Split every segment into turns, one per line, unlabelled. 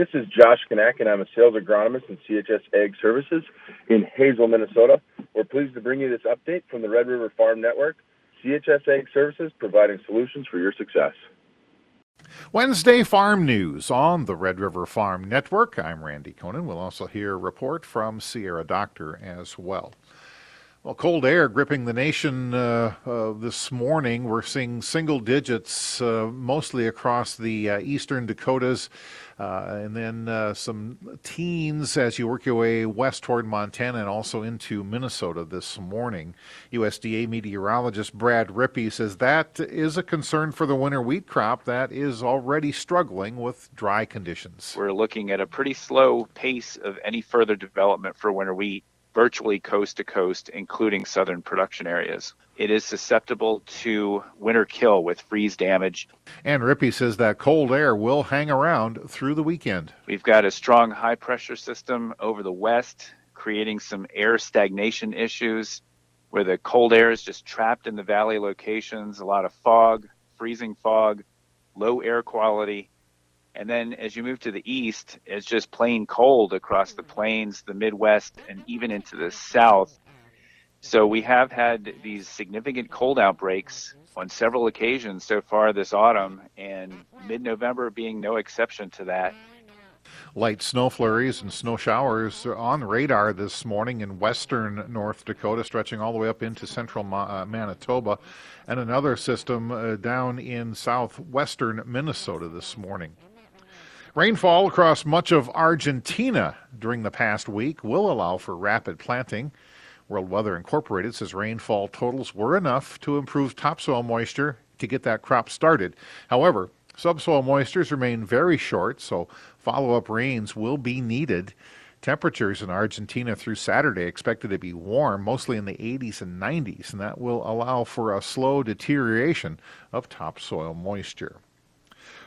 This is Josh Kanak, and I'm a sales agronomist in CHS Ag Services in Hazel, Minnesota. We're pleased to bring you this update from the Red River Farm Network. CHS Ag Services providing solutions for your success.
Wednesday Farm News on the Red River Farm Network. I'm Randy Koenen. We'll also hear a report from Sierra Doctor as well. Well, cold air gripping the nation uh, uh, this morning. We're seeing single digits uh, mostly across the uh, eastern Dakotas, uh, and then uh, some teens as you work your way west toward Montana and also into Minnesota this morning. USDA meteorologist Brad Rippey says that is a concern for the winter wheat crop that is already struggling with dry conditions.
We're looking at a pretty slow pace of any further development for winter wheat virtually coast to coast, including southern production areas. It is susceptible to winter kill with freeze damage.
And Rippey says that cold air will hang around through the weekend.
We've got a strong high pressure system over the west, creating some air stagnation issues where the cold air is just trapped in the valley locations, a lot of fog, freezing fog, low air quality and then as you move to the east, it's just plain cold across the plains, the Midwest, and even into the south. So we have had these significant cold outbreaks on several occasions so far this autumn, and mid November being no exception to that.
Light snow flurries and snow showers are on radar this morning in western North Dakota, stretching all the way up into central uh, Manitoba, and another system uh, down in southwestern Minnesota this morning. Rainfall across much of Argentina during the past week will allow for rapid planting. World Weather Incorporated says rainfall totals were enough to improve topsoil moisture to get that crop started. However, subsoil moistures remain very short, so follow up rains will be needed. Temperatures in Argentina through Saturday expected to be warm, mostly in the 80s and 90s, and that will allow for a slow deterioration of topsoil moisture.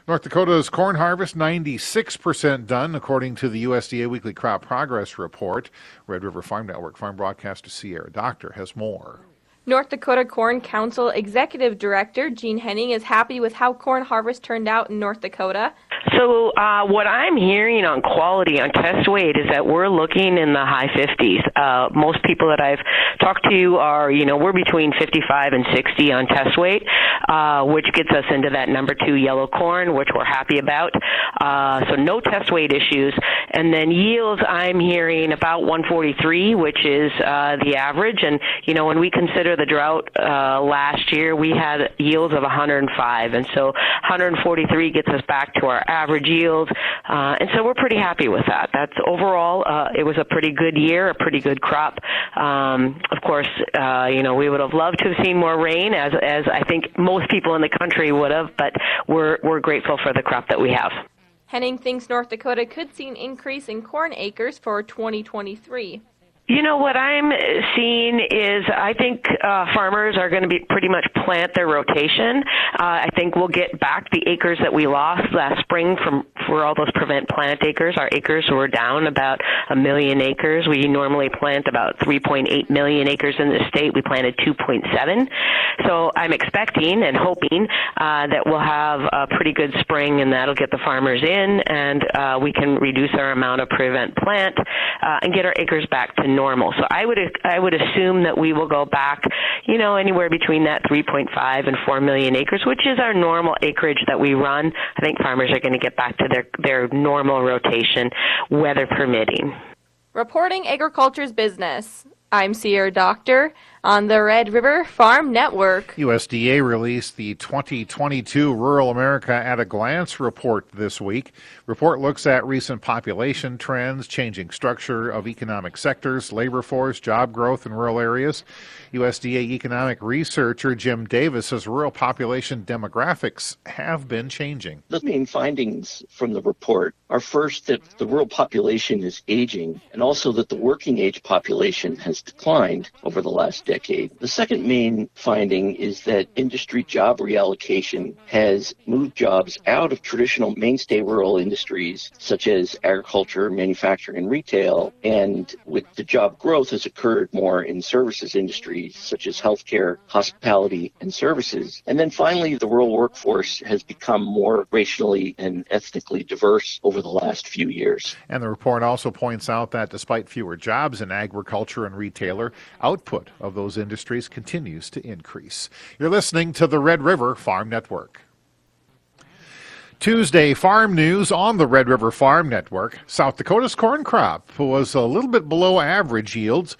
North Dakota's corn harvest 96% done, according to the USDA Weekly Crop Progress Report. Red River Farm Network farm broadcaster Sierra Doctor has more.
North Dakota Corn Council Executive Director Gene Henning is happy with how corn harvest turned out in North Dakota.
So, uh, what I'm hearing on quality on test weight is that we're looking in the high 50s. Uh, most people that I've talked to are, you know, we're between 55 and 60 on test weight, uh, which gets us into that number two yellow corn, which we're happy about. Uh, so, no test weight issues. And then yields, I'm hearing about 143, which is uh, the average. And, you know, when we consider the drought uh, last year, we had yields of 105, and so 143 gets us back to our average yield, uh, and so we're pretty happy with that. That's overall, uh, it was a pretty good year, a pretty good crop. Um, of course, uh, you know we would have loved to have seen more rain, as as I think most people in the country would have, but we're we're grateful for the crop that we have.
Henning thinks North Dakota could see an increase in corn acres for 2023.
You know what I'm seeing is I think uh, farmers are going to be pretty much plant their rotation. Uh, I think we'll get back the acres that we lost last spring from for all those prevent plant acres. Our acres were down about a million acres. We normally plant about 3.8 million acres in the state. We planted 2.7. So I'm expecting and hoping uh, that we'll have a pretty good spring, and that'll get the farmers in, and uh, we can reduce our amount of prevent plant uh, and get our acres back to normal. So I would I would assume that we will go back, you know, anywhere between that 3.5 and 4 million acres, which is our normal acreage that we run. I think farmers are going to get back to their their normal rotation, weather permitting.
Reporting agriculture's business. I'm Sierra Doctor on the Red River Farm Network.
USDA released the 2022 Rural America at a Glance report this week. Report looks at recent population trends, changing structure of economic sectors, labor force, job growth in rural areas. USDA economic researcher Jim Davis says rural population demographics have been changing.
The main findings from the report are first that the rural population is aging and also that the working age population has declined over the last decade decade. The second main finding is that industry job reallocation has moved jobs out of traditional mainstay rural industries such as agriculture, manufacturing, and retail, and with the job growth has occurred more in services industries such as healthcare, hospitality, and services. And then finally, the rural workforce has become more racially and ethnically diverse over the last few years.
And the report also points out that despite fewer jobs in agriculture and retailer, output of those industries continues to increase. You're listening to the Red River Farm Network. Tuesday farm news on the Red River Farm Network. South Dakota's corn crop was a little bit below average yields.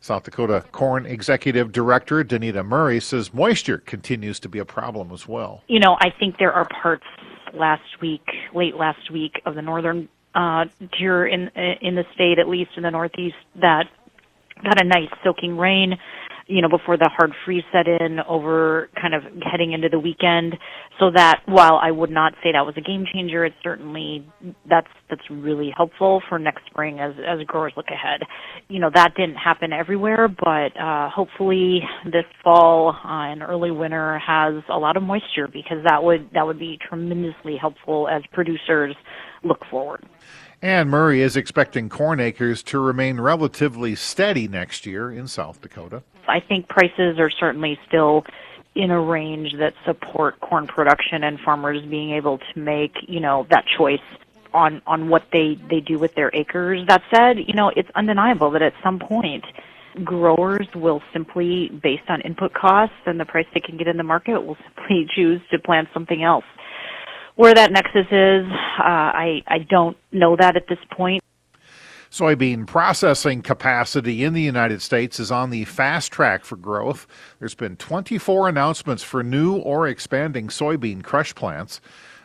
South Dakota Corn Executive Director Danita Murray says moisture continues to be a problem as well.
You know, I think there are parts last week, late last week, of the northern uh, tier in in the state, at least in the northeast, that got a nice soaking rain you know, before the hard freeze set in over kind of heading into the weekend. So that while I would not say that was a game changer, it certainly that's that's really helpful for next spring as as growers look ahead. You know, that didn't happen everywhere, but uh hopefully this fall uh, and early winter has a lot of moisture because that would that would be tremendously helpful as producers look forward.
And Murray is expecting corn acres to remain relatively steady next year in South Dakota.
I think prices are certainly still in a range that support corn production and farmers being able to make, you know, that choice on on what they they do with their acres. That said, you know, it's undeniable that at some point growers will simply based on input costs and the price they can get in the market will simply choose to plant something else. Where that nexus is, uh, I I don't know that at this point.
Soybean processing capacity in the United States is on the fast track for growth. There's been 24 announcements for new or expanding soybean crush plants.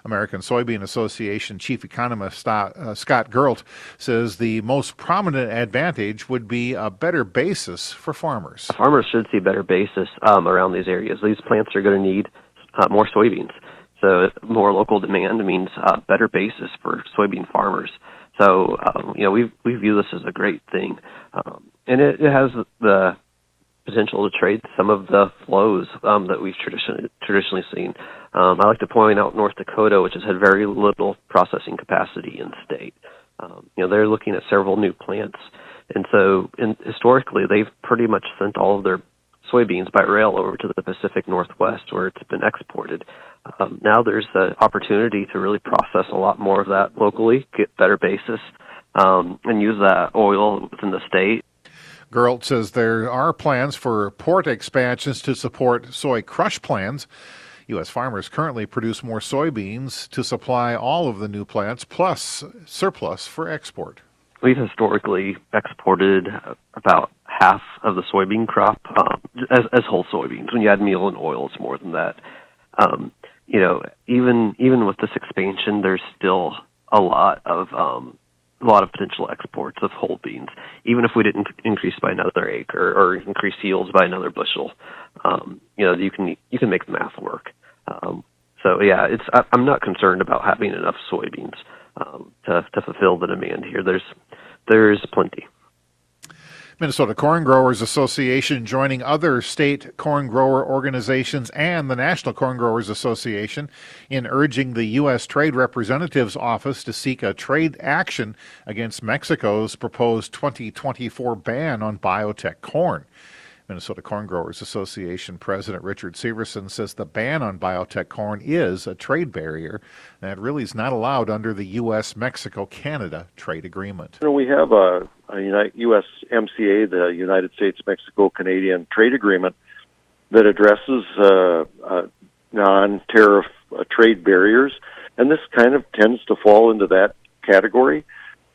American Soybean Association chief economist uh, Scott Gerlt says the most prominent advantage would be a better basis for farmers.
Farmers should see a better basis um, around these areas. These plants are going to need uh, more soybeans. So more local demand means uh, better basis for soybean farmers. So um, you know we we view this as a great thing, um, and it, it has the potential to trade some of the flows um, that we've traditionally traditionally seen. Um, I like to point out North Dakota, which has had very little processing capacity in state. Um, you know they're looking at several new plants, and so in, historically they've pretty much sent all of their soybeans by rail over to the Pacific Northwest where it's been exported. Um, now there's the opportunity to really process a lot more of that locally, get better basis, um, and use that oil within the state.
Gerlt says there are plans for port expansions to support soy crush plans. U.S. farmers currently produce more soybeans to supply all of the new plants, plus surplus for export.
We've historically exported about half of the soybean crop um, as, as whole soybeans. When you add meal and oil, it's more than that. Um, you know, even even with this expansion, there's still a lot of um, a lot of potential exports of whole beans, even if we didn't increase by another acre or increase yields by another bushel. Um, you know, you can you can make the math work. Um, so yeah, it's I, I'm not concerned about having enough soybeans um, to to fulfill the demand here. There's there's plenty.
Minnesota Corn Growers Association joining other state corn grower organizations and the National Corn Growers Association in urging the U.S. Trade Representative's Office to seek a trade action against Mexico's proposed 2024 ban on biotech corn. Minnesota Corn Growers Association President Richard Syverson says the ban on biotech corn is a trade barrier that really is not allowed under the U.S. Mexico Canada trade agreement.
You know, we have a, a U.S. MCA, the United States Mexico Canadian Trade Agreement, that addresses uh, uh, non tariff uh, trade barriers, and this kind of tends to fall into that category.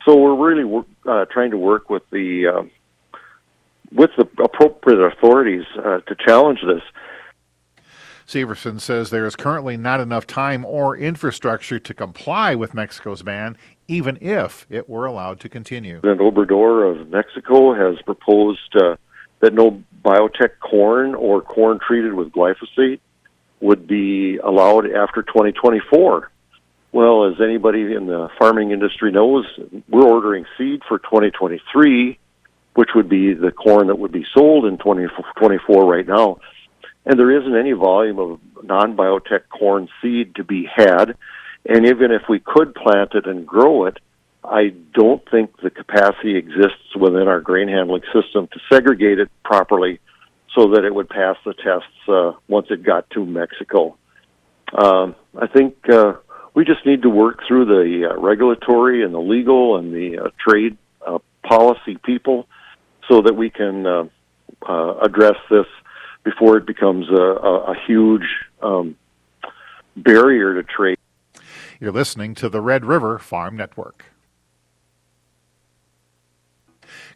So we're really uh, trying to work with the um, with the appropriate authorities uh, to challenge this.
Syverson says there is currently not enough time or infrastructure to comply with Mexico's ban, even if it were allowed to continue.
President Obrador of Mexico has proposed uh, that no biotech corn or corn treated with glyphosate would be allowed after 2024. Well, as anybody in the farming industry knows, we're ordering seed for 2023 which would be the corn that would be sold in 2024 right now. And there isn't any volume of non biotech corn seed to be had. And even if we could plant it and grow it, I don't think the capacity exists within our grain handling system to segregate it properly so that it would pass the tests uh, once it got to Mexico. Um, I think uh, we just need to work through the uh, regulatory and the legal and the uh, trade uh, policy people so that we can uh, uh, address this before it becomes a, a, a huge um, barrier to trade.
You're listening to the Red River Farm Network.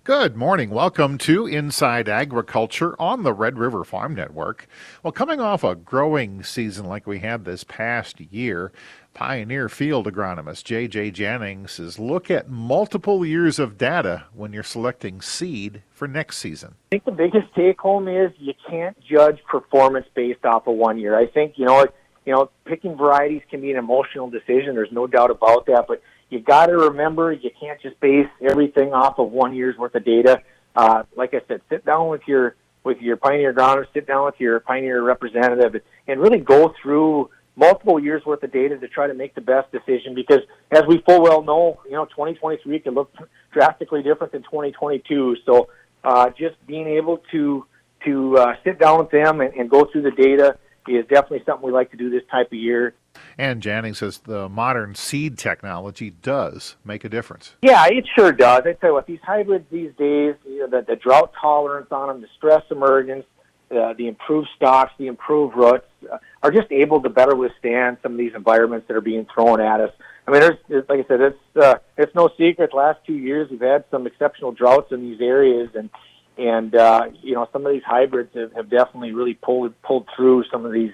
Good morning. Welcome to Inside Agriculture on the Red River Farm Network. Well, coming off a growing season like we had this past year, Pioneer Field agronomist J.J. Jennings says look at multiple years of data when you're selecting seed for next season.
I think the biggest take home is you can't judge performance based off of one year. I think, you know, you know, picking varieties can be an emotional decision. There's no doubt about that, but you got to remember you can't just base everything off of one year's worth of data. Uh, like I said, sit down with your with your pioneer agronomist, sit down with your pioneer representative, and really go through multiple years worth of data to try to make the best decision. Because as we full well know, you know, 2023 can look drastically different than 2022. So uh, just being able to to uh, sit down with them and, and go through the data is definitely something we like to do this type of year.
And Janning says the modern seed technology does make a difference.
Yeah, it sure does. I tell you what, these hybrids these days, you know, the, the drought tolerance on them, the stress emergence, uh, the improved stalks, the improved roots, uh, are just able to better withstand some of these environments that are being thrown at us. I mean, there's, like I said, it's uh, it's no secret. The last two years, we've had some exceptional droughts in these areas, and and uh, you know, some of these hybrids have, have definitely really pulled pulled through some of these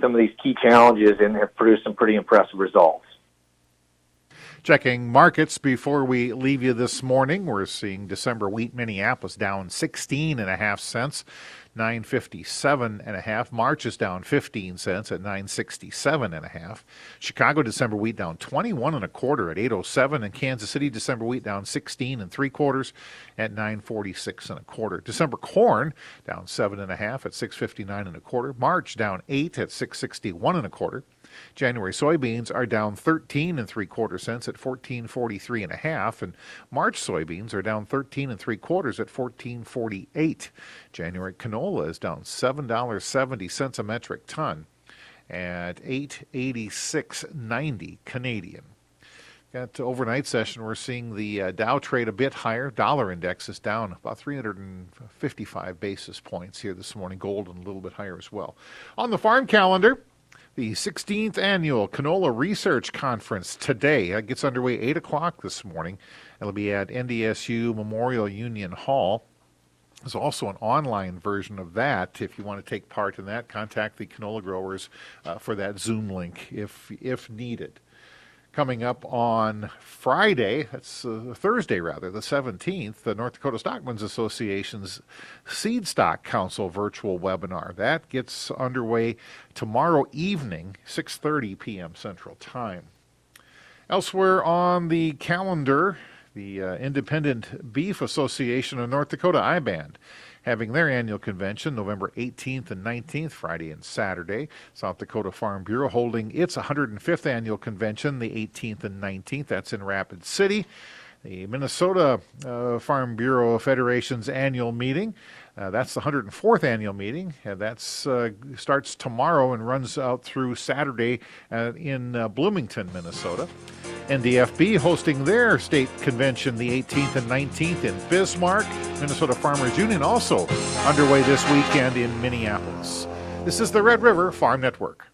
some of these key challenges and have produced some pretty impressive results.
Checking markets before we leave you this morning, we're seeing December wheat Minneapolis down 16 and a half cents. 957 and a half. March is down 15 cents at 967 and a half. Chicago December wheat down 21 and a quarter at 807 and Kansas City December wheat down 16 and three quarters at 946 and a quarter. December corn down seven and a half at 659 and a quarter. March down 8 at 661 and a quarter. January soybeans are down 13 and three quarter cents at 1443 and a half, and March soybeans are down 13 and three quarters at 1448. January canola is down $7.70 a metric ton at 886.90 Canadian. Got overnight session. We're seeing the uh, Dow trade a bit higher. Dollar index is down about 355 basis points here this morning. Gold a little bit higher as well. On the farm calendar, the 16th annual Canola Research Conference today. It gets underway 8 o'clock this morning. It'll be at NDSU Memorial Union Hall. There's also an online version of that. If you want to take part in that, contact the canola growers uh, for that Zoom link if if needed coming up on Friday, that's uh, Thursday rather, the 17th, the North Dakota Stockmen's Association's Seed Stock Council virtual webinar. That gets underway tomorrow evening, 6:30 p.m. Central Time. Elsewhere on the calendar, the uh, Independent Beef Association of North Dakota IBAND having their annual convention November 18th and 19th, Friday and Saturday. South Dakota Farm Bureau holding its 105th annual convention the 18th and 19th. That's in Rapid City. The Minnesota uh, Farm Bureau Federation's annual meeting. Uh, that's the 104th annual meeting. Uh, that starts tomorrow and runs out through Saturday uh, in uh, Bloomington, Minnesota. NDFB hosting their state convention the 18th and 19th in Bismarck. Minnesota Farmers Union also underway this weekend in Minneapolis. This is the Red River Farm Network.